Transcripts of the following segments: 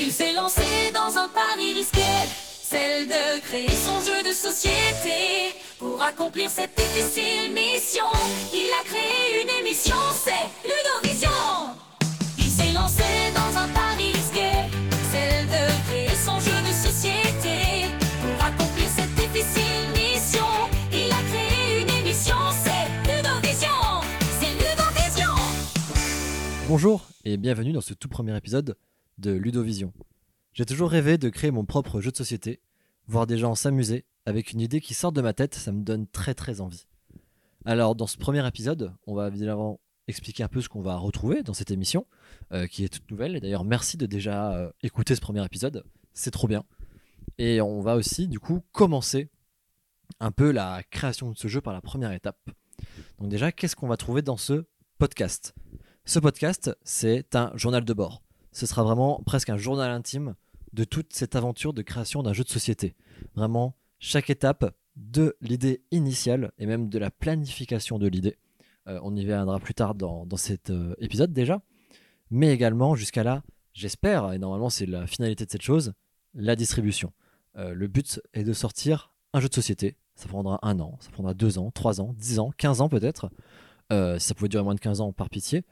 Il s'est lancé dans un pari risqué, celle de créer son jeu de société. Pour accomplir cette difficile mission, il a créé une émission, c'est Ludovision. Il s'est lancé dans un pari risqué, celle de créer son jeu de société. Pour accomplir cette difficile mission, il a créé une émission, c'est Ludovision. C'est Ludovision. Bonjour et bienvenue dans ce tout premier épisode de Ludovision. J'ai toujours rêvé de créer mon propre jeu de société, voir des gens s'amuser avec une idée qui sort de ma tête, ça me donne très très envie. Alors dans ce premier épisode, on va évidemment expliquer un peu ce qu'on va retrouver dans cette émission, euh, qui est toute nouvelle. D'ailleurs merci de déjà euh, écouter ce premier épisode, c'est trop bien. Et on va aussi du coup commencer un peu la création de ce jeu par la première étape. Donc déjà, qu'est-ce qu'on va trouver dans ce podcast? Ce podcast, c'est un journal de bord ce sera vraiment presque un journal intime de toute cette aventure de création d'un jeu de société. Vraiment, chaque étape de l'idée initiale et même de la planification de l'idée. Euh, on y viendra plus tard dans, cet euh, épisode déjà. Mais également jusqu'à là, j'espère, et normalement c'est la finalité de cette chose, la distribution. Euh, le but est de sortir un jeu de société. Ça prendra un an, ça prendra deux ans, trois ans, dix ans, quinze ans peut-être. si ça pouvait durer moins de 15 ans, par pitié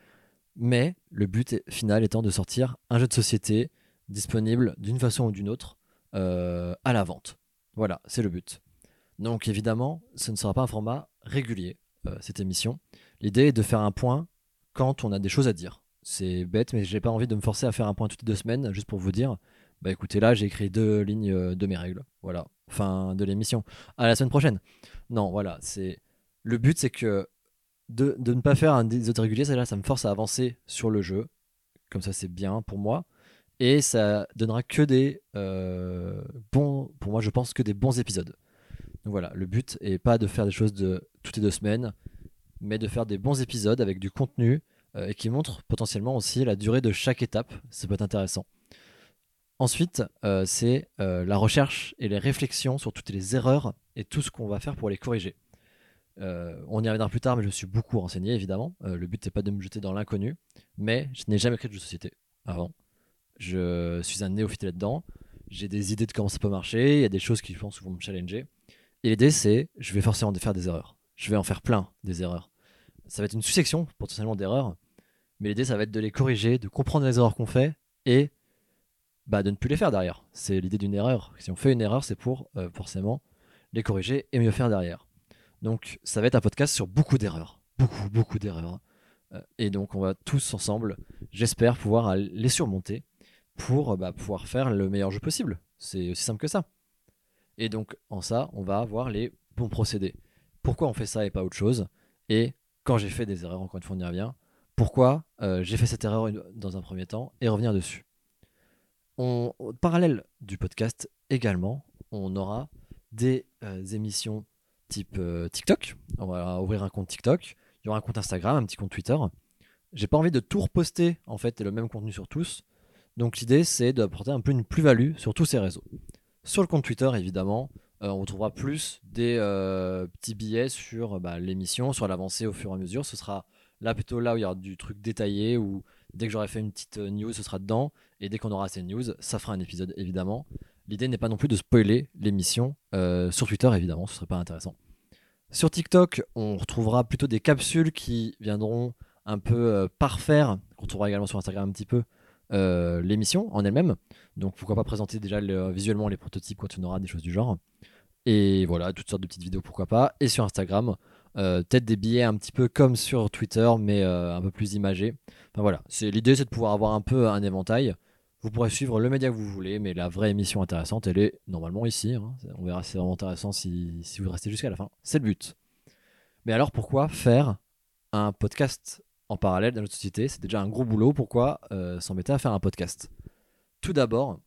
mais le but final étant de sortir un jeu de société disponible d'une façon ou d'une autre euh, à la vente. Voilà, c'est le but. Donc évidemment, ce ne sera pas un format régulier, euh, cette émission. L'idée est de faire un point quand on a des choses à dire. C'est bête, mais j'ai pas envie de me forcer à faire un point toutes les deux semaines, juste pour vous dire, bah écoutez, là j'ai écrit deux lignes euh, de mes règles. Voilà, fin de l'émission. À la semaine prochaine. Non, voilà, c'est le but, c'est que de, ne pas faire un des autres réguliers, ça, me force à avancer sur le jeu. Comme ça, c'est bien pour moi. Et ça donnera que des euh, bons, pour moi, je pense que des bons épisodes. Donc voilà, le but est pas de faire des choses de toutes les deux semaines, mais de faire des bons épisodes avec du contenu euh, et qui montrent potentiellement aussi la durée de chaque étape. Ça peut être intéressant. Ensuite, euh, c'est la recherche et les réflexions sur toutes les erreurs et tout ce qu'on va faire pour les corriger. Euh, on y reviendra plus tard, mais je suis beaucoup renseigné, évidemment. Euh, le but n'est pas de me jeter dans l'inconnu, mais je n'ai jamais créé de société avant. Je suis un néophyte là-dedans. J'ai des idées de comment ça peut marcher. Il y a des choses qui, je pense, vont me challenger. Et l'idée, c'est, je vais forcément faire des erreurs. Je vais en faire plein des erreurs. Ça va être une succession potentiellement d'erreurs, mais l'idée, ça va être de les corriger, de comprendre les erreurs qu'on fait et bah, de ne plus les faire derrière. C'est l'idée d'une erreur. Si on fait une erreur, c'est pour euh, forcément les corriger et mieux faire derrière. Donc ça va être un podcast sur beaucoup d'erreurs. Beaucoup, beaucoup d'erreurs. Euh, et donc on va tous ensemble, j'espère, pouvoir les surmonter pour bah, pouvoir faire le meilleur jeu possible. C'est aussi simple que ça. Et donc en ça, on va avoir les bons procédés. Pourquoi on fait ça et pas autre chose? Et quand j'ai fait des erreurs, encore une fois on y revient, pourquoi euh, j'ai fait cette erreur dans un premier temps et revenir dessus? Parallèle du podcast également, on aura des euh, émissions type euh, TikTok. On va ouvrir un compte TikTok. Il y aura un compte Instagram, un petit compte Twitter. J'ai pas envie de tout reposter en fait et le même contenu sur tous. Donc l'idée c'est d'apporter un peu une plus-value sur tous ces réseaux. Sur le compte Twitter évidemment, euh, on retrouvera plus des euh, petits billets sur bah, l'émission, sur l'avancée au fur et à mesure. Ce sera là plutôt là où il y aura du truc détaillé où dès que j'aurai fait une petite news, ce sera dedans. Et dès qu'on aura ces news, ça fera un épisode évidemment. L'idée n'est pas non plus de spoiler l'émission euh, sur Twitter, évidemment, ce serait pas intéressant. Sur TikTok, on retrouvera plutôt des capsules qui viendront un peu euh, parfaire, on retrouvera également sur Instagram un petit peu, euh, l'émission en elle-même. Donc pourquoi pas présenter déjà visuellement les prototypes quand on aura des choses du genre. Et voilà, toutes sortes de petites vidéos, pourquoi pas. Et sur Instagram, peut-être des billets un petit peu comme sur Twitter, mais un peu plus imagés. Enfin voilà, l'idée c'est de pouvoir avoir un peu un éventail. Vous pourrez suivre le média que vous voulez, mais la vraie émission intéressante, elle est normalement ici. Hein. On verra si c'est vraiment intéressant si, vous restez jusqu'à la fin. C'est le but. Mais alors pourquoi faire un podcast en parallèle dans notre société? C'est déjà un gros boulot. Pourquoi euh, s'embêter à faire un podcast? Tout d'abord,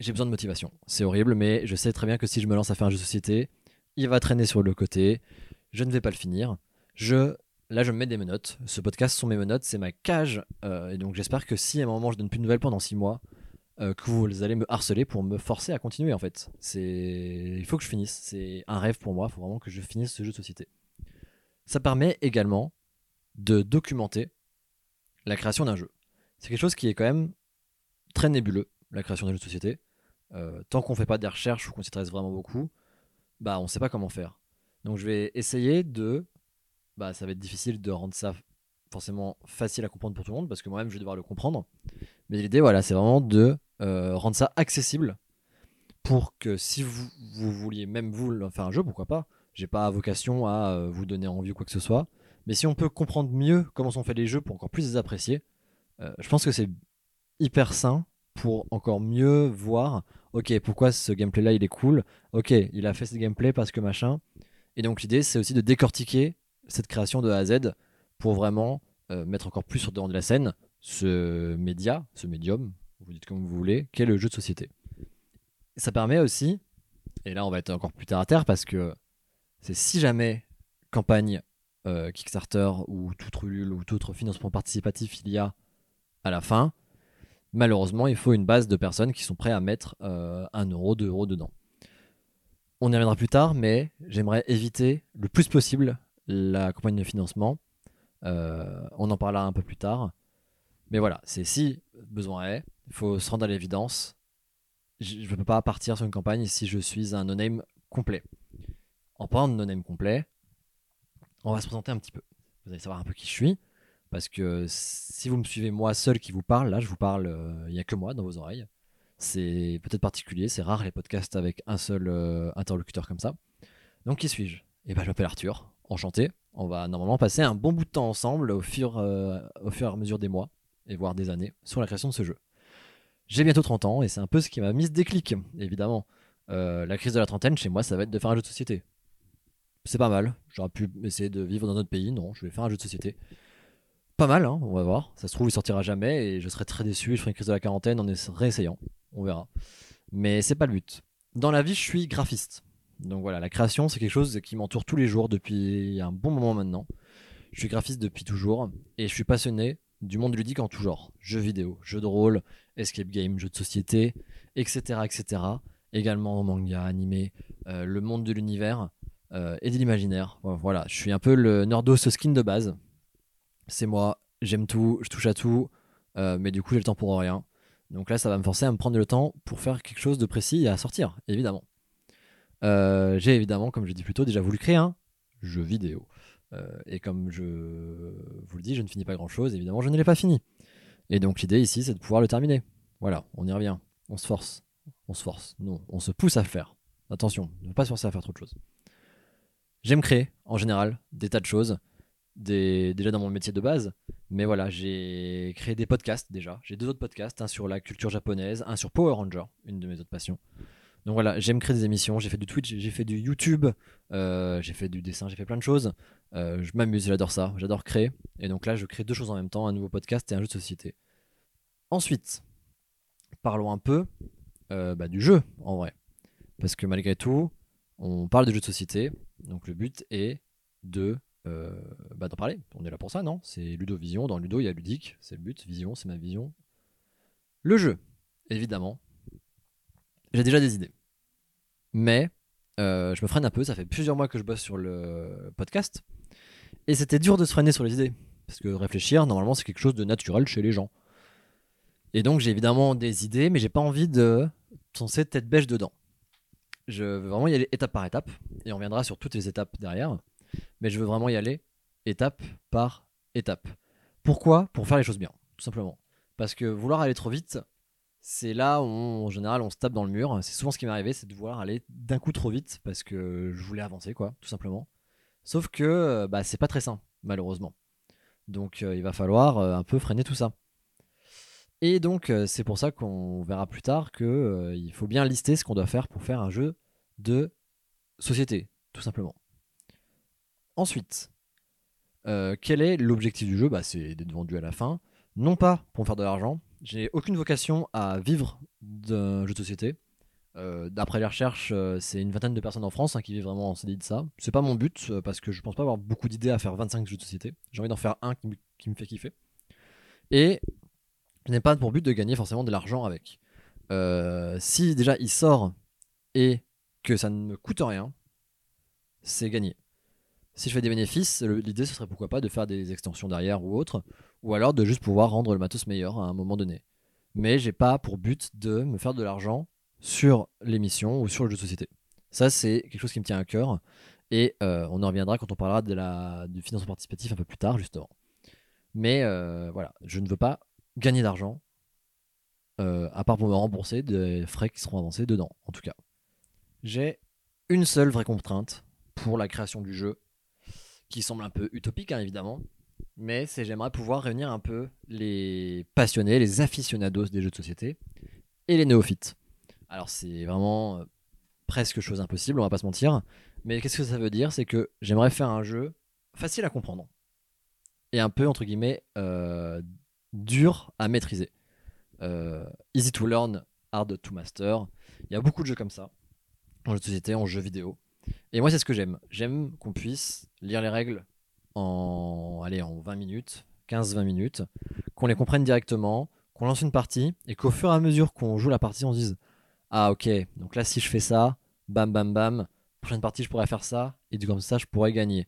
j'ai besoin de motivation. C'est horrible, mais je sais très bien que si je me lance à faire un jeu de société, il va traîner sur le côté. Je ne vais pas le finir. Je Là, je me mets des menottes. Ce podcast sont mes menottes, c'est ma cage. Euh, et donc, j'espère que si à un moment je donne plus de nouvelles pendant 6 mois, euh, que vous allez me harceler pour me forcer à continuer en fait. C'est, il faut que je finisse. C'est un rêve pour moi. Il faut vraiment que je finisse ce jeu de société. Ça permet également de documenter la création d'un jeu. C'est quelque chose qui est quand même très nébuleux, la création d'un jeu de société. Euh, tant qu'on fait pas des recherches ou qu'on s'y vraiment beaucoup, bah on sait pas comment faire. Donc je vais essayer de, bah ça va être difficile de rendre ça forcément facile à comprendre pour tout le monde parce que moi-même je vais devoir le comprendre. Mais l'idée voilà, c'est vraiment de euh, rendre ça accessible pour que si vous, vous vouliez même vous faire un jeu, pourquoi pas. J'ai pas vocation à euh, vous donner envie ou quoi que ce soit. Mais si on peut comprendre mieux comment sont faits les jeux pour encore plus les apprécier, euh, je pense que c'est hyper sain pour encore mieux voir, ok, pourquoi ce gameplay-là il est cool, ok, il a fait ce gameplay parce que machin. Et donc l'idée c'est aussi de décortiquer cette création de A à Z pour vraiment euh, mettre encore plus sur devant de la scène ce média, ce médium, vous dites comme vous voulez, qu'est le jeu de société. Ça permet aussi, et là on va être encore plus terre à terre parce que c'est si jamais campagne euh, Kickstarter ou tout Ulule ou tout autre financement participatif il y a à la fin, malheureusement, il faut une base de personnes qui sont prêtes à mettre euh, 1 euro, 2 euros dedans. On y reviendra plus tard, mais j'aimerais éviter le plus possible la campagne de financement. Euh, on en parlera un peu plus tard. Mais voilà, c'est si besoin est, il faut se rendre à l'évidence. Je ne peux pas partir sur une campagne si je suis un no-name complet. En parlant de no-name complet, on va se présenter un petit peu. Vous allez savoir un peu qui je suis. Parce que si vous me suivez moi seul qui vous parle, là je vous parle, euh, il n'y a que moi dans vos oreilles. C'est peut-être particulier, c'est rare les podcasts avec un seul euh, interlocuteur comme ça. Donc qui suis-je? Eh ben je m'appelle Arthur, enchanté. On va normalement passer un bon bout de temps ensemble au fur, euh, au fur et à mesure des mois, et voire des années, sur la création de ce jeu. J'ai bientôt 30 ans et c'est un peu ce qui m'a mis ce déclic, évidemment. la crise de la trentaine, chez moi, ça va être de faire un jeu de société. C'est pas mal. J'aurais pu essayer de vivre dans notre pays. Non, je vais faire un jeu de société pas mal, hein, on va voir. Ça se trouve, il sortira jamais et je serai très déçu. Je ferai une crise de la quarantaine en réessayant. On verra. Mais c'est pas le but. Dans la vie, je suis graphiste. Donc voilà, la création, c'est quelque chose qui m'entoure tous les jours depuis un bon moment maintenant. Je suis graphiste depuis toujours et je suis passionné du monde ludique en tout genre. Jeux vidéo, jeux de rôle, escape game, jeux de société, etc. etc. Également manga, animé, euh, le monde de l'univers euh, et de l'imaginaire. Voilà, je suis un peu le nerdos skin de base c'est moi, j'aime tout, je touche à tout, euh, mais du coup j'ai le temps pour rien. Donc là, ça va me forcer à me prendre le temps pour faire quelque chose de précis et à sortir, évidemment. Euh, j'ai évidemment, comme je dis plus tôt, déjà voulu créer un jeu vidéo. Euh, et comme je vous le dis, je ne finis pas grand-chose, évidemment, je ne l'ai pas fini. Et donc l'idée ici, c'est de pouvoir le terminer. Voilà, on y revient. On se force. On se force. Non, on se pousse à faire. Attention, ne pas se forcer à faire trop de choses. J'aime créer, en général, des tas de choses déjà dans mon métier de base. Mais voilà, j'ai créé des podcasts déjà. J'ai deux autres podcasts, un sur la culture japonaise, un sur Power Ranger, une de mes autres passions. Donc voilà, j'aime créer des émissions. J'ai fait du Twitch, j'ai fait du YouTube, euh, j'ai fait du dessin, j'ai fait plein de choses. Euh, je m'amuse, j'adore ça, j'adore créer. Et donc là, je crée deux choses en même temps, un nouveau podcast et un jeu de société. Ensuite, parlons un peu euh, bah, du jeu en vrai. Parce que malgré tout, on parle de jeu de société. Donc le but est de bah, d'en parler. On est là pour ça, non? C'est Ludovision. Dans Ludo, il y a ludique, c'est le but. Vision, c'est ma vision. Le jeu, évidemment. J'ai déjà des idées. Mais euh, je me freine un peu. Ça fait plusieurs mois que je bosse sur le podcast. Et c'était dur de se freiner sur les idées. Parce que réfléchir, normalement, c'est quelque chose de naturel chez les gens. Et donc, j'ai évidemment des idées, mais j'ai pas envie de foncer tête bêche dedans. Je veux vraiment y aller étape par étape. Et on viendra sur toutes les étapes derrière mais je veux vraiment y aller étape par étape. Pourquoi? Pour faire les choses bien, tout simplement. Parce que vouloir aller trop vite, c'est là où en général on se tape dans le mur. C'est souvent ce qui m'est arrivé, c'est de vouloir aller d'un coup trop vite parce que je voulais avancer, quoi, tout simplement. Sauf que euh, bah, c'est pas très sain, malheureusement. Donc euh, il va falloir euh, un peu freiner tout ça. Et donc c'est pour ça qu'on verra plus tard que il faut bien lister ce qu'on doit faire pour faire un jeu de société, tout simplement. Ensuite, quel est l'objectif du jeu? Bah, C'est d'être vendu à la fin. Non pas pour faire de l'argent. J'ai aucune vocation à vivre d'un jeu de société. Euh, d'après les recherches, euh, c'est une vingtaine de personnes en France hein, qui vivent vraiment en CDI de ça. C'est pas mon but parce que je pense pas avoir beaucoup d'idées à faire 25 jeux de société. J'ai envie d'en faire un qui, qui, me fait kiffer. Et je n'ai pas pour but de gagner forcément de l'argent avec. si déjà il sort et que ça ne me coûte rien, c'est gagné. Si je fais des bénéfices, l'idée ce serait pourquoi pas de faire des extensions derrière ou autre, ou alors de juste pouvoir rendre le matos meilleur à un moment donné. mais j'ai pas pour but de me faire de l'argent sur l'émission ou sur le jeu de société. Ça, c'est quelque chose qui me tient à cœur. Et euh, on en reviendra quand on parlera de la, du financement participatif un peu plus tard, justement. Mais euh, voilà, je ne veux pas gagner d'argent, euh, à part pour me rembourser des frais qui seront avancés dedans, en tout cas. J'ai une seule vraie contrainte pour la création du jeu, qui semble un peu utopique, hein, évidemment. Mais c'est j'aimerais pouvoir réunir un peu les passionnés, les aficionados des jeux de société et les néophytes. Alors c'est vraiment euh, presque chose impossible, on va pas se mentir. Mais qu'est-ce que ça veut dire? C'est que j'aimerais faire un jeu facile à comprendre et un peu entre guillemets euh, dur à maîtriser. Euh, easy to learn, hard to master. Il y a beaucoup de jeux comme ça en jeu de société, en jeu vidéo. Et moi c'est ce que j'aime. J'aime qu'on puisse lire les règles en, allez, en 20 minutes, 15-20 minutes, qu'on les comprenne directement, qu'on lance une partie et qu'au fur et à mesure qu'on joue la partie, on se dise Ah, ok, donc là, si je fais ça, bam, bam, bam, prochaine partie, je pourrais faire ça, et du comme ça, je pourrais gagner.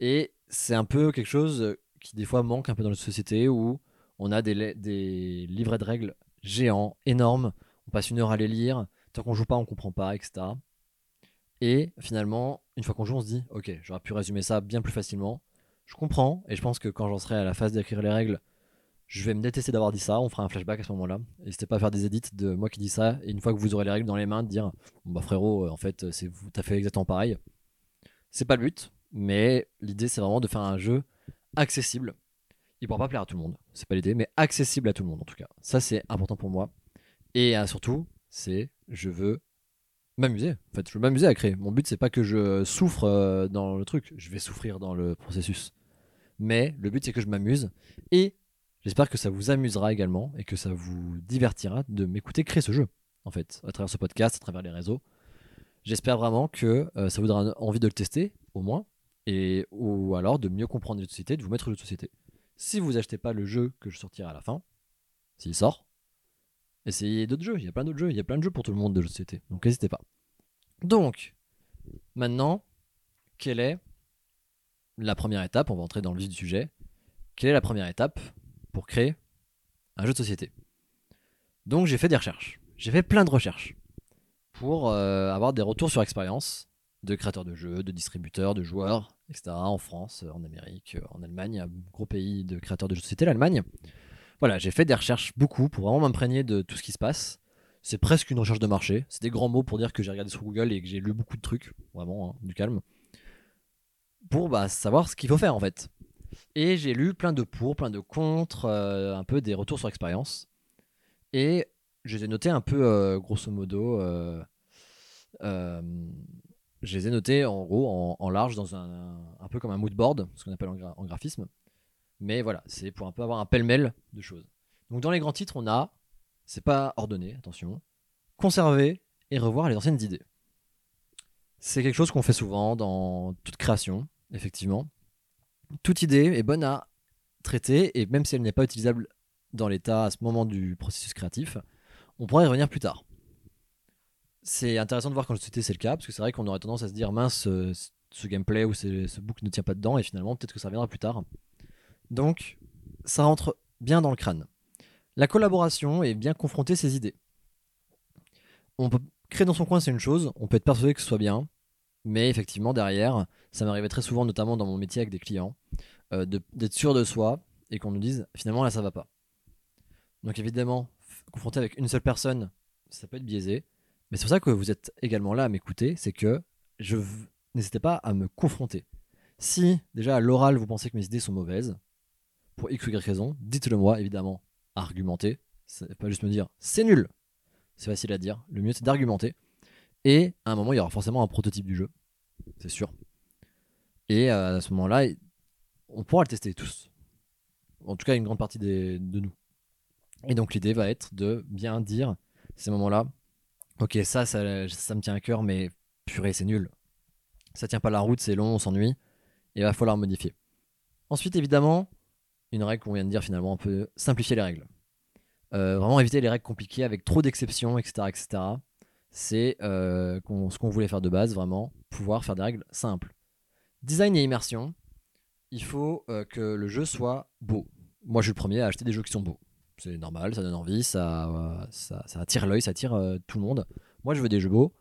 Et c'est un peu quelque chose qui, des fois, manque un peu dans la société où on a des, des livrets de règles géants, énormes, on passe une heure à les lire, tant qu'on joue pas, on comprend pas, etc. Et finalement, une fois qu'on joue, on se dit, ok, j'aurais pu résumer ça bien plus facilement. Je comprends, et je pense que quand j'en serai à la phase d'écrire les règles, je vais me détester d'avoir dit ça. On fera un flashback à ce moment-là. N'hésitez pas à faire des edits de moi qui dis ça, et une fois que vous aurez les règles dans les mains, de dire, bah frérot, euh, en fait, c'est vous, t'as fait exactement pareil. C'est pas le but, mais l'idée c'est vraiment de faire un jeu accessible. Il pourra pas plaire à tout le monde, c'est pas l'idée, mais accessible à tout le monde en tout cas. Ça c'est important pour moi. Et euh, surtout, c'est je veux m'amuser. En fait, je veux m'amuser à créer. Mon but, c'est pas que je souffre euh, dans le truc. Je vais souffrir dans le processus. Mais le but, c'est que je m'amuse. Et j'espère que ça vous amusera également et que ça vous divertira de m'écouter créer ce jeu, en fait, à travers ce podcast, à travers les réseaux. J'espère vraiment que euh, ça vous donnera envie de le tester, au moins, et ou alors de mieux comprendre les sociétés, de vous mettre de société. Si vous achetez pas le jeu que je sortirai à la fin, s'il sort, Essayez d'autres jeux, il y a plein d'autres jeux, il y a plein de jeux pour tout le monde de jeux de société. Donc n'hésitez pas. Donc, maintenant, quelle est la première étape On va entrer dans le vif du sujet. Quelle est la première étape pour créer un jeu de société? Donc j'ai fait des recherches. J'ai fait plein de recherches pour euh, avoir des retours sur expérience de créateurs de jeux, de distributeurs, de joueurs, etc. En France, en Amérique, en Allemagne, un gros pays de créateurs de jeux de société, l'Allemagne. Voilà, j'ai fait des recherches beaucoup pour vraiment m'imprégner de tout ce qui se passe. C'est presque une recherche de marché. C'est des grands mots pour dire que j'ai regardé sur Google et que j'ai lu beaucoup de trucs, vraiment, hein, du calme, pour bah, savoir ce qu'il faut faire en fait. Et j'ai lu plein de pour, plein de contre, euh, un peu des retours sur expérience. Et je les ai notés un peu, euh, grosso modo, euh, je les ai notés en gros en, large dans un, un, peu comme un mood board, ce qu'on appelle en graphisme. Mais voilà, c'est pour un peu avoir un pêle-mêle de choses. Donc dans les grands titres, on a, c'est pas ordonné, attention, conserver et revoir les anciennes idées. C'est quelque chose qu'on fait souvent dans toute création, effectivement. Toute idée est bonne à traiter et même si elle n'est pas utilisable dans l'état à ce moment du processus créatif, on pourrait y revenir plus tard. C'est intéressant de voir quand c'était c'est le cas, parce que c'est vrai qu'on aurait tendance à se dire mince, ce, gameplay ou ce book ne tient pas dedans, et finalement peut-être que ça reviendra plus tard. Donc, ça rentre bien dans le crâne. La collaboration est bien confronter ses idées. On peut créer dans son coin, c'est une chose, on peut être persuadé que ce soit bien, mais effectivement, derrière, ça m'arrivait très souvent, notamment dans mon métier avec des clients, euh, d'être sûr de soi et qu'on nous dise finalement là ça va pas. Donc évidemment, confronter avec une seule personne, ça peut être biaisé, mais c'est pour ça que vous êtes également là à m'écouter, c'est que je n'hésitez pas à me confronter. Si déjà à l'oral vous pensez que mes idées sont mauvaises, pour X ou Y raison, dites-le moi, évidemment. Argumentez. C'est pas juste me dire c'est nul. C'est facile à dire. Le mieux, c'est d'argumenter. Et à un moment, il y aura forcément un prototype du jeu. C'est sûr. Et euh, à ce moment-là, on pourra le tester tous. En tout cas, une grande partie de nous. Et donc, l'idée va être de bien dire ces moments-là Ok, ça, ça, ça me tient à cœur, mais purée, c'est nul. Ça tient pas la route, c'est long, on s'ennuie. Il va falloir modifier. Ensuite, évidemment, une règle qu'on vient de dire finalement, on peut simplifier les règles. Euh, vraiment éviter les règles compliquées avec trop d'exceptions, etc. etc. C'est euh, ce qu'on voulait faire de base, vraiment, pouvoir faire des règles simples. Design et immersion, il faut euh, que le jeu soit beau. Moi, je suis le premier à acheter des jeux qui sont beaux. C'est normal, ça donne envie, ça, ça, attire l'œil, ça attire tout le monde. Moi, je veux des jeux beaux,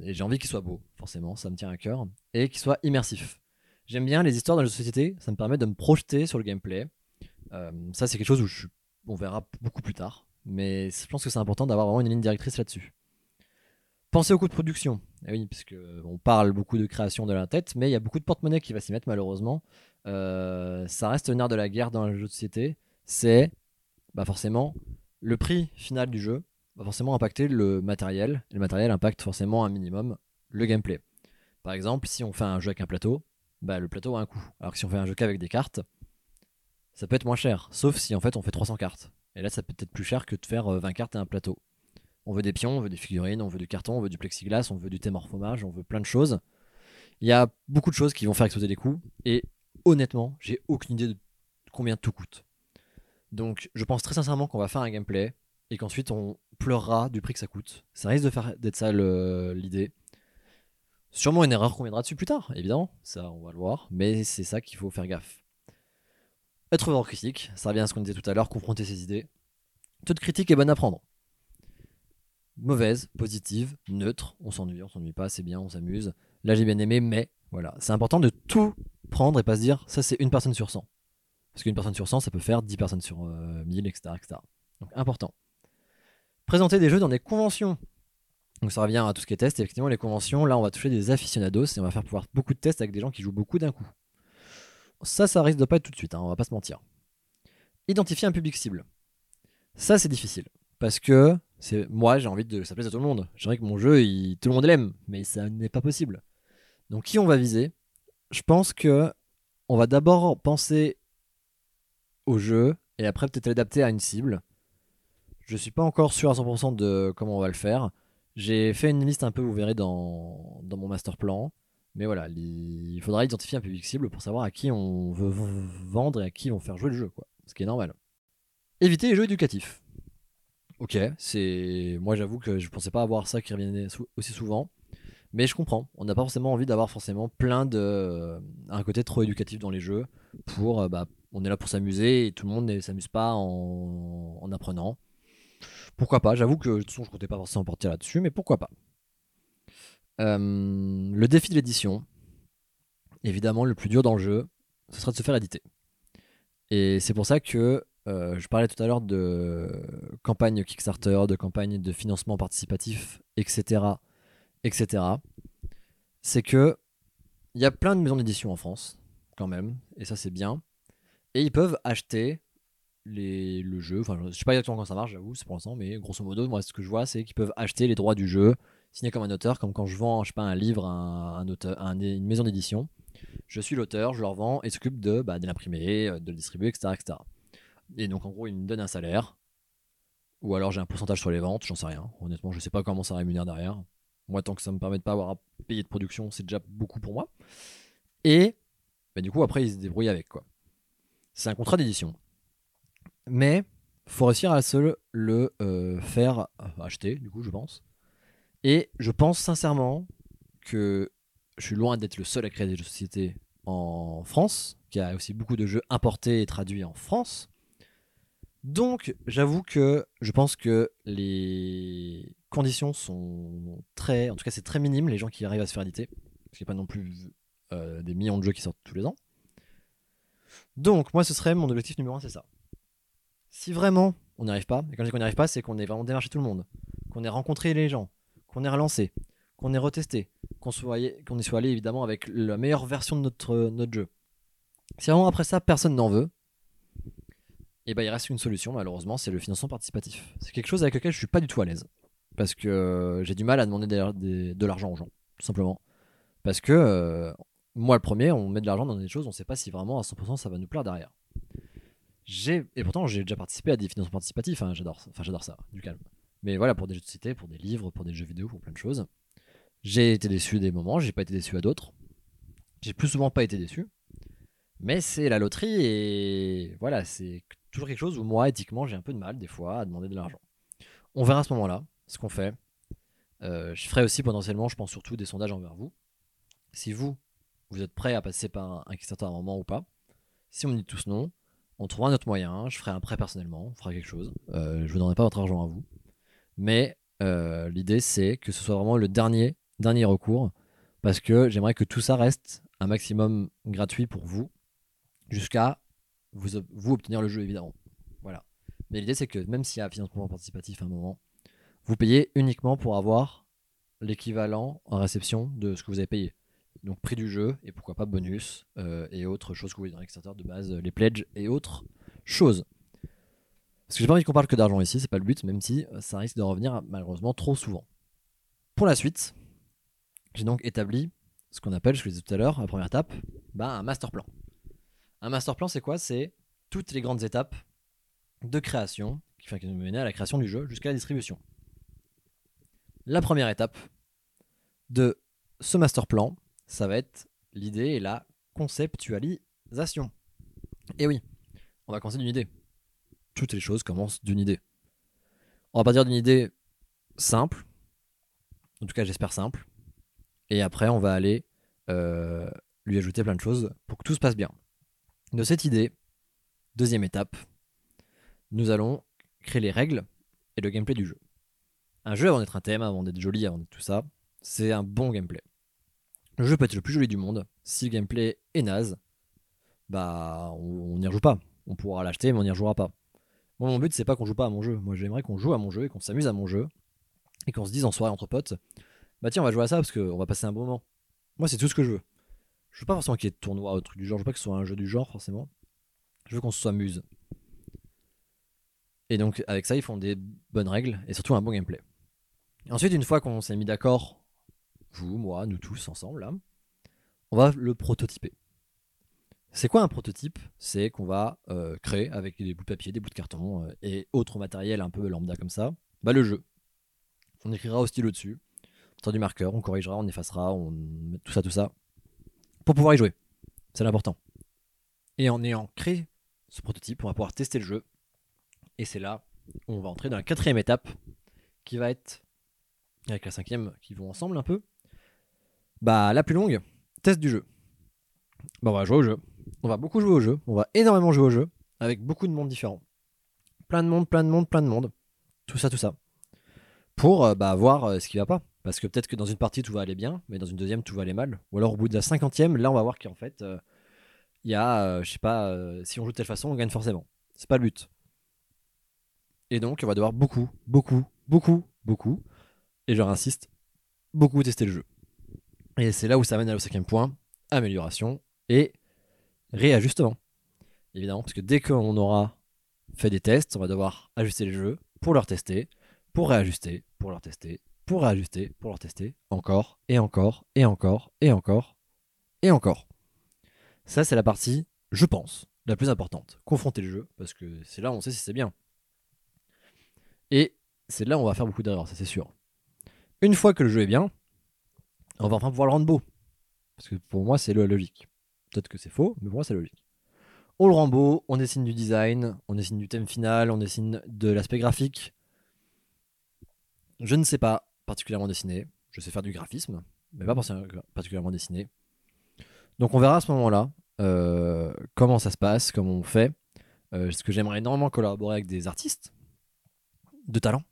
et j'ai envie qu'ils soient beaux, forcément, ça me tient à cœur, et qu'ils soient immersifs. J'aime bien les histoires dans les société, ça me permet de me projeter sur le gameplay. Euh, ça, c'est quelque chose où je, on verra beaucoup plus tard, mais je pense que c'est important d'avoir vraiment une ligne directrice là-dessus. Pensez au coût de production. Eh oui, puisque on parle beaucoup de création de la tête, mais il y a beaucoup de porte-monnaie qui va s'y mettre malheureusement. Euh, ça reste le nerf de la guerre dans le jeu de société. C'est bah forcément le prix final du jeu va forcément impacter le matériel. Et le matériel impacte forcément un minimum le gameplay. Par exemple, si on fait un jeu avec un plateau, bah, le plateau a un coût. Alors que si on fait un jeu qu'avec des cartes, ça peut être moins cher. Sauf si en fait on fait 300 cartes. Et là, ça peut être plus cher que de faire euh, 20 cartes et un plateau. On veut des pions, on veut des figurines, on veut du carton, on veut du plexiglas, on veut du thémorphomage, on veut plein de choses. Il y a beaucoup de choses qui vont faire exploser les coûts. Et honnêtement, j'ai aucune idée de combien tout coûte. Donc, je pense très sincèrement qu'on va faire un gameplay et qu'ensuite on pleurera du prix que ça coûte. Ça risque de faire d'être ça l'idée. Sûrement une erreur qu'on viendra dessus plus tard, évidemment, ça on va le voir, mais c'est ça qu'il faut faire gaffe. Être aux critiques, ça revient à ce qu'on disait tout à l'heure, confronter ses idées. Toute critique est bonne à prendre. Mauvaise, positive, neutre, on s'ennuie, on s'ennuie pas, c'est bien, on s'amuse. Là j'ai bien aimé, mais voilà, c'est important de tout prendre et pas se dire ça c'est une personne sur 100. Parce qu'une personne sur 100, ça peut faire 10 personnes sur euh, 1000, etc., etc. Donc important. Présenter des jeux dans des conventions. Donc ça revient à tout ce qui est test. Effectivement, les conventions, là on va toucher des aficionados et on va faire pouvoir beaucoup de tests avec des gens qui jouent beaucoup d'un coup. Ça, ça risque de pas être tout de suite, hein, on va pas se mentir. Identifier un public cible. Ça, c'est difficile. Parce que c'est moi, j'ai envie de ça plaise à tout le monde. J'aimerais que mon jeu, tout le monde l'aime, mais ça n'est pas possible. Donc qui on va viser? Je pense que on va d'abord penser au jeu et après peut-être l'adapter à une cible. Je suis pas encore sûr à 100% de comment on va le faire. J'ai fait une liste un peu, vous verrez dans, dans mon master plan. Mais voilà, il faudra identifier un public cible pour savoir à qui on veut vendre et à qui on faire jouer le jeu, quoi. Ce qui est normal. Éviter les jeux éducatifs. Ok, c'est. Moi j'avoue que je pensais pas avoir ça qui revenait aussi souvent. Mais je comprends. On n'a pas forcément envie d'avoir forcément plein de. un côté trop éducatif dans les jeux. Pour. euh, Bah, on est là pour s'amuser et tout le monde ne s'amuse pas en, en apprenant. Pourquoi pas J'avoue que de toute façon, je comptais pas forcément partir là-dessus, mais pourquoi pas Euh, Le défi de l'édition. Évidemment, le plus dur dans le jeu, ce sera de se faire éditer. Et c'est pour ça que euh, je parlais tout à l'heure de campagne Kickstarter, de campagne de financement participatif, etc. etc. C'est que il y a plein de maisons d'édition en France, quand même, et ça c'est bien. Et ils peuvent acheter le jeu. Enfin, je sais pas exactement comment ça marche, j'avoue, c'est pour l'instant, mais grosso modo, moi ce que je vois, c'est qu'ils peuvent acheter les droits du jeu, signer comme un auteur, comme quand je vends, je sais pas, un livre à auteur, une maison d'édition. Je suis l'auteur, je leur vends et s'occupe de, bah, de l'imprimer, euh, de le distribuer, etc., etc. Et donc en gros, ils me donnent un salaire. Ou alors j'ai un pourcentage sur les ventes, j'en sais rien. Honnêtement, je sais pas comment ça rémunère derrière. Moi, tant que ça me permet de pas avoir à payer de production, c'est déjà beaucoup pour moi. Et bah, du coup, après, ils se débrouillent avec quoi. C'est un contrat d'édition. Mais faut réussir à se le euh, faire euh, acheter, du coup, je pense. Et je pense sincèrement que je suis loin d'être le seul à créer des jeux de société en France, qui a aussi beaucoup de jeux importés et traduits en France. Donc, j'avoue que je pense que les conditions sont très. En tout cas, c'est très minime les gens qui arrivent à se faire éditer. Parce qu'il n'y a pas non plus euh, des millions de jeux qui sortent tous les ans. Donc, moi, ce serait mon objectif numéro un, c'est ça. Si vraiment on n'y arrive pas, et quand je dis qu'on n'y arrive pas, c'est qu'on ait vraiment démarché tout le monde, qu'on ait rencontré les gens, qu'on ait relancé, qu'on ait retesté, qu'on y soit allé évidemment avec la meilleure version de notre, notre jeu. Si vraiment après ça, personne n'en veut, et ben il reste une solution malheureusement, c'est le financement participatif. C'est quelque chose avec lequel je suis pas du tout à l'aise. Parce que euh, j'ai du mal à demander de l'argent aux gens, tout simplement. Parce que euh, moi le premier, on met de l'argent dans des choses, on sait pas si vraiment à 100% ça va nous plaire derrière. Et pourtant j'ai déjà participé à des financements participatifs, hein, j'adore, enfin j'adore ça, du calme. Mais voilà pour des jeux de société, pour des livres, pour des jeux vidéo, pour plein de choses. J'ai été déçu des moments, j'ai pas été déçu à d'autres. J'ai plus souvent pas été déçu. Mais c'est la loterie et voilà, c'est toujours quelque chose où moi, éthiquement, j'ai un peu de mal des fois à demander de l'argent. On verra à ce moment-là ce qu'on fait. Euh, je ferai aussi potentiellement, je pense surtout, des sondages envers vous. Si vous, vous êtes prêt à passer par un Kickstarter à un moment ou pas. Si on me dit tous non, on trouvera un autre moyen, je ferai un prêt personnellement, on fera quelque chose. Euh, je vous donnerai pas votre argent à vous. Mais euh, l'idée, c'est que ce soit vraiment le dernier, dernier recours, parce que j'aimerais que tout ça reste un maximum gratuit pour vous, jusqu'à vous, vous obtenir le jeu, évidemment. Voilà. Mais l'idée, c'est que même s'il y a un financement participatif à un moment, vous payez uniquement pour avoir l'équivalent en réception de ce que vous avez payé. Donc prix du jeu et pourquoi pas bonus euh, et autres choses que vous voyez dans l'extérieur de base, les pledges et autres choses. Parce que j'ai pas envie qu'on parle que d'argent ici, c'est pas le but, même si euh, ça risque de revenir malheureusement trop souvent. Pour la suite, j'ai donc établi ce qu'on appelle, je le disais tout à l'heure, la première étape, bah, un master plan. Un master plan, c'est quoi? C'est toutes les grandes étapes de création qui, enfin, qui nous mener à la création du jeu jusqu'à la distribution. La première étape de ce master plan, ça va être l'idée et la conceptualisation. Et oui, on va commencer d'une idée. Toutes les choses commencent d'une idée. On va pas dire d'une idée simple, en tout cas j'espère simple, et après on va aller euh, lui ajouter plein de choses pour que tout se passe bien. De cette idée, deuxième étape, nous allons créer les règles et le gameplay du jeu. Un jeu avant d'être un thème, avant d'être joli, avant d'être tout ça, c'est un bon gameplay. Le jeu peut être le plus joli du monde. Si le gameplay est naze, bah on n'y rejoue pas. On pourra l'acheter, mais on n'y rejouera pas. Moi, mon but, c'est pas qu'on joue pas à mon jeu. Moi, j'aimerais qu'on joue à mon jeu et qu'on s'amuse à mon jeu. Et qu'on se dise en soirée entre potes, bah tiens, on va jouer à ça parce qu'on va passer un bon moment. Moi, c'est tout ce que je veux. Je veux pas forcément qu'il y ait de tournoi ou truc du genre. Je veux pas que ce soit un jeu du genre, forcément. Je veux qu'on se amuse. Et donc, avec ça, ils font des bonnes règles et surtout un bon gameplay. ensuite, une fois qu'on s'est mis d'accord vous, moi, nous tous ensemble, là, on va le prototyper. C'est quoi un prototype? C'est qu'on va euh, créer avec des bouts de papier, des bouts de carton euh, et autres matériel un peu lambda comme ça, bah, le jeu. On écrira au stylo dessus, on du marqueur, on corrigera, on effacera, on tout ça, tout ça, pour pouvoir y jouer. C'est l'important. Et en ayant créé ce prototype, on va pouvoir tester le jeu. Et c'est là où on va entrer dans la quatrième étape, qui va être avec la cinquième qui vont ensemble un peu, bah, la plus longue, test du jeu. Bah, on va jouer au jeu. On va beaucoup jouer au jeu. On va énormément jouer au jeu. Avec beaucoup de monde différents. Plein de monde, plein de monde, plein de monde. Tout ça, tout ça. Pour euh, bah, voir euh, ce qui va pas. Parce que peut-être que dans une partie tout va aller bien, mais dans une deuxième tout va aller mal. Ou alors au bout de la cinquantième, là on va voir qu'en fait, euh, il y a, je sais pas, si on joue de telle façon, on gagne forcément. C'est pas le but. Et donc on va devoir beaucoup, beaucoup, beaucoup, beaucoup, et je insiste, beaucoup tester le jeu. Et c'est là où ça mène au cinquième point, amélioration et réajustement. Évidemment, parce que dès qu'on aura fait des tests, on va devoir ajuster le jeu pour leur tester, pour réajuster, pour leur tester, pour réajuster, pour leur tester, encore, et encore, et encore, et encore, et encore. Ça, c'est la partie, je pense, la plus importante. Confronter le jeu, parce que c'est là où on sait si c'est bien. Et c'est là où on va faire beaucoup d'erreurs, ça c'est sûr. Une fois que le jeu est bien, on va enfin pouvoir le rendre beau. Parce que pour moi, c'est logique. Peut-être que c'est faux, mais pour moi, c'est logique. On le rend beau, on dessine du design, on dessine du thème final, on dessine de l'aspect graphique. Je ne sais pas particulièrement dessiner. Je sais faire du graphisme, mais pas particulièrement dessiner. Donc on verra à ce moment-là euh, comment ça se passe, comment on fait. Euh, ce que j'aimerais énormément collaborer avec des artistes de talent.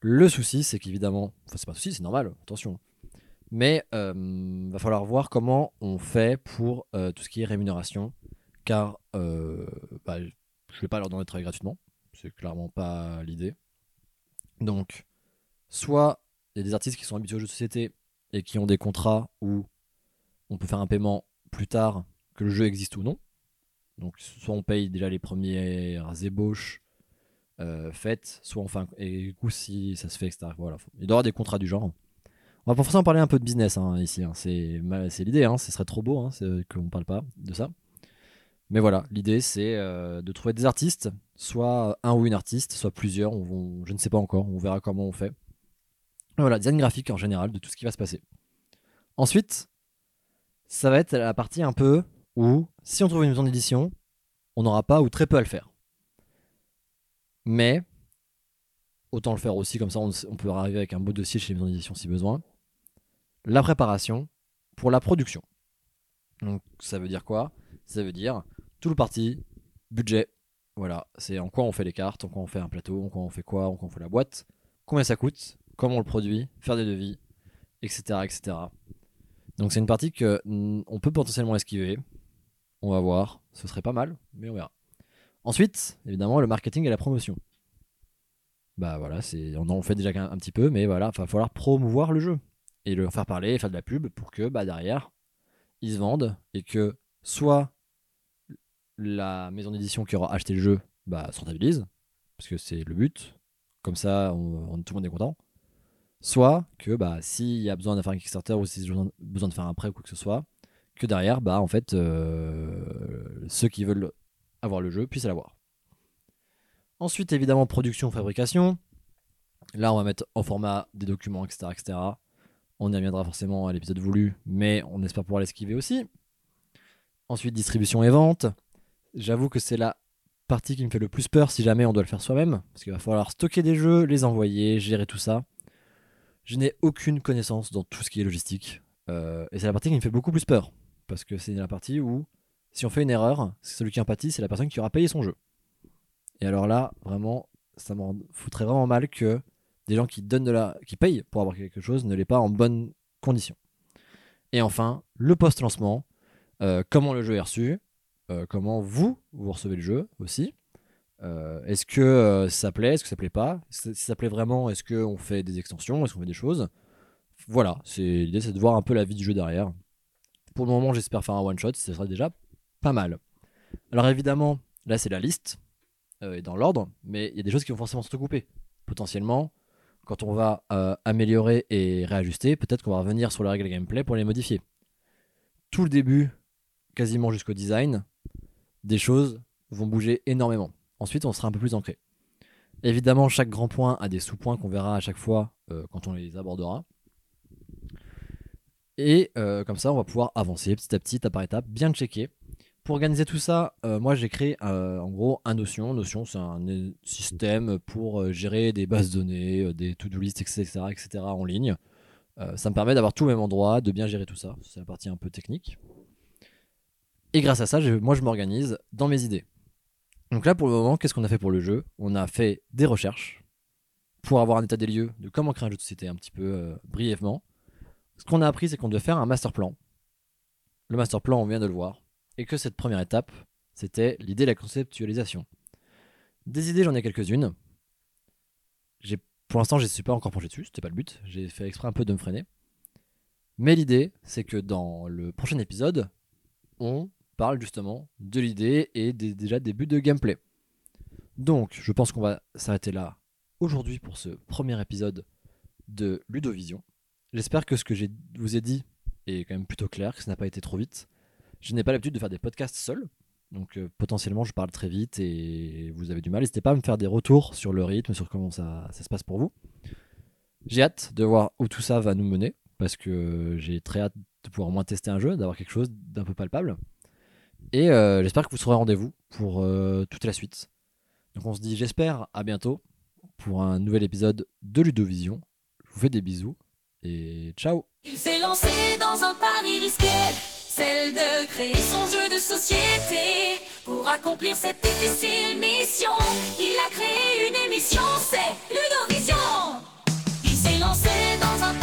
Le souci, c'est qu'évidemment, enfin c'est pas un souci, c'est normal, attention. Mais il euh, va falloir voir comment on fait pour euh, tout ce qui est rémunération. Car euh, bah, je ne vais pas leur donner de travailler gratuitement. C'est clairement pas l'idée. Donc, soit il y a des artistes qui sont habitués aux jeux de société et qui ont des contrats où on peut faire un paiement plus tard que le jeu existe ou non. Donc, soit on paye déjà les premières ébauches faites, soit enfin, et du coup, si ça se fait, etc. Voilà. Il doit y avoir des contrats du genre. On va forcément parler un peu de business hein, ici. Hein. C'est, l'idée. Hein. Ce serait trop beau qu'on ne parle pas de ça. Mais voilà, l'idée c'est euh, de trouver des artistes, soit un ou une artiste, soit plusieurs. je ne sais pas encore. On verra comment on fait. Voilà, design graphique en général de tout ce qui va se passer. Ensuite, ça va être la partie un peu où, si on trouve une maison d'édition, on n'aura pas ou très peu à le faire. Mais autant le faire aussi, comme ça on peut arriver avec un beau dossier chez les maisons d'édition si besoin la préparation pour la production. Donc ça veut dire quoi? Ça veut dire tout le parti budget. Voilà, c'est en quoi on fait les cartes, en quoi on fait un plateau, en quoi on fait quoi, en quoi on fait la boîte, combien ça coûte, comment on le produit, faire des devis, etc. etc. Donc c'est une partie que mm, peut potentiellement esquiver. On va voir, ce serait pas mal, mais on verra. Ensuite, évidemment, le marketing et la promotion. Bah voilà, c'est on en fait déjà un, un petit peu, mais voilà, il va falloir promouvoir le jeu et le faire parler, faire de la pub pour que bah derrière ils se vendent et que soit la maison d'édition qui aura acheté le jeu bah, se rentabilise, parce que c'est le but, comme ça on- tout le monde est content. Soit que bah, s'il y a besoin de faire un Kickstarter ou s'il y a besoin de faire un prêt ou quoi que ce soit, que derrière, bah, en fait, euh, ceux qui veulent avoir le jeu puissent l'avoir. Ensuite, évidemment, production, fabrication. Là, on va mettre en format des documents, etc. etc. On y reviendra forcément à l'épisode voulu, mais on espère pouvoir l'esquiver aussi. Ensuite, distribution et vente. J'avoue que c'est la partie qui me fait le plus peur si jamais on doit le faire soi-même, parce qu'il va falloir stocker des jeux, les envoyer, gérer tout ça. Je n'ai aucune connaissance dans tout ce qui est logistique, Euh, et c'est la partie qui me fait beaucoup plus peur, parce que c'est la partie où, si on fait une erreur, celui qui en pâtit, c'est la personne qui aura payé son jeu. Et alors là, vraiment, ça m'en foutrait vraiment mal que des gens qui donnent de la, qui payent pour avoir quelque chose ne l'aient pas en bonne condition. Et enfin, le post-lancement, euh, comment le jeu est reçu, euh, comment vous, vous recevez le jeu aussi. Euh, est-ce que ça plaît, est-ce que ça plaît pas? Si ça plaît vraiment, est-ce qu'on fait des extensions, est-ce qu'on fait des choses? Voilà, l'idée, c'est de voir un peu la vie du jeu derrière. Pour le moment, j'espère faire un one shot, ce sera déjà pas mal. Alors évidemment, là c'est la liste et dans l'ordre, mais il y a des choses qui vont forcément se recouper. Potentiellement, quand on va euh, améliorer et réajuster, peut-être qu'on va revenir sur les règles gameplay pour les modifier. Tout le début, quasiment jusqu'au design, des choses vont bouger énormément. Ensuite, on sera un peu plus ancré. Évidemment, chaque grand point a des sous-points qu'on verra à chaque fois euh, quand on les abordera. Et euh, comme ça, on va pouvoir avancer petit à petit, étape par étape, bien checker. Pour organiser tout ça, euh, moi j'ai créé euh, en gros un Notion. Notion, c'est un système pour euh, gérer des bases de données, des to-do list, etc., etc. en ligne. Ça me permet d'avoir tout au même endroit, de bien gérer tout ça. C'est la partie un peu technique. Et grâce à ça, moi je m'organise dans mes idées. Donc là, pour le moment, qu'est-ce qu'on a fait pour le jeu? On a fait des recherches pour avoir un état des lieux de comment créer un jeu de société un petit peu brièvement. Ce qu'on a appris, c'est qu'on devait faire un master plan. Le master plan, on vient de le voir. Et que cette première étape, c'était l'idée de la conceptualisation. Des idées, j'en ai quelques-unes. Pour l'instant, je ne suis pas encore penché dessus, c'était pas le but. J'ai fait exprès un peu de me freiner. Mais l'idée, c'est que dans le prochain épisode, on parle justement de l'idée et déjà des buts de gameplay. Donc, je pense qu'on va s'arrêter là aujourd'hui pour ce premier épisode de Ludovision. J'espère que ce que je vous ai dit est quand même plutôt clair, que ça n'a pas été trop vite. Je n'ai pas l'habitude de faire des podcasts seul, donc euh, potentiellement je parle très vite et vous avez du mal. N'hésitez pas à me faire des retours sur le rythme, sur comment ça, se passe pour vous. J'ai hâte de voir où tout ça va nous mener, parce que j'ai très hâte de pouvoir au moins tester un jeu, d'avoir quelque chose d'un peu palpable. Et euh, j'espère que vous serez rendez-vous pour euh, toute la suite. Donc on se dit j'espère à bientôt pour un nouvel épisode de Ludovision. Je vous fais des bisous et ciao Il s'est lancé dans un pari risqué, celle de créer son jeu de société. Pour accomplir cette difficile mission, il a créé une émission, c'est Ludovision. Il s'est lancé dans un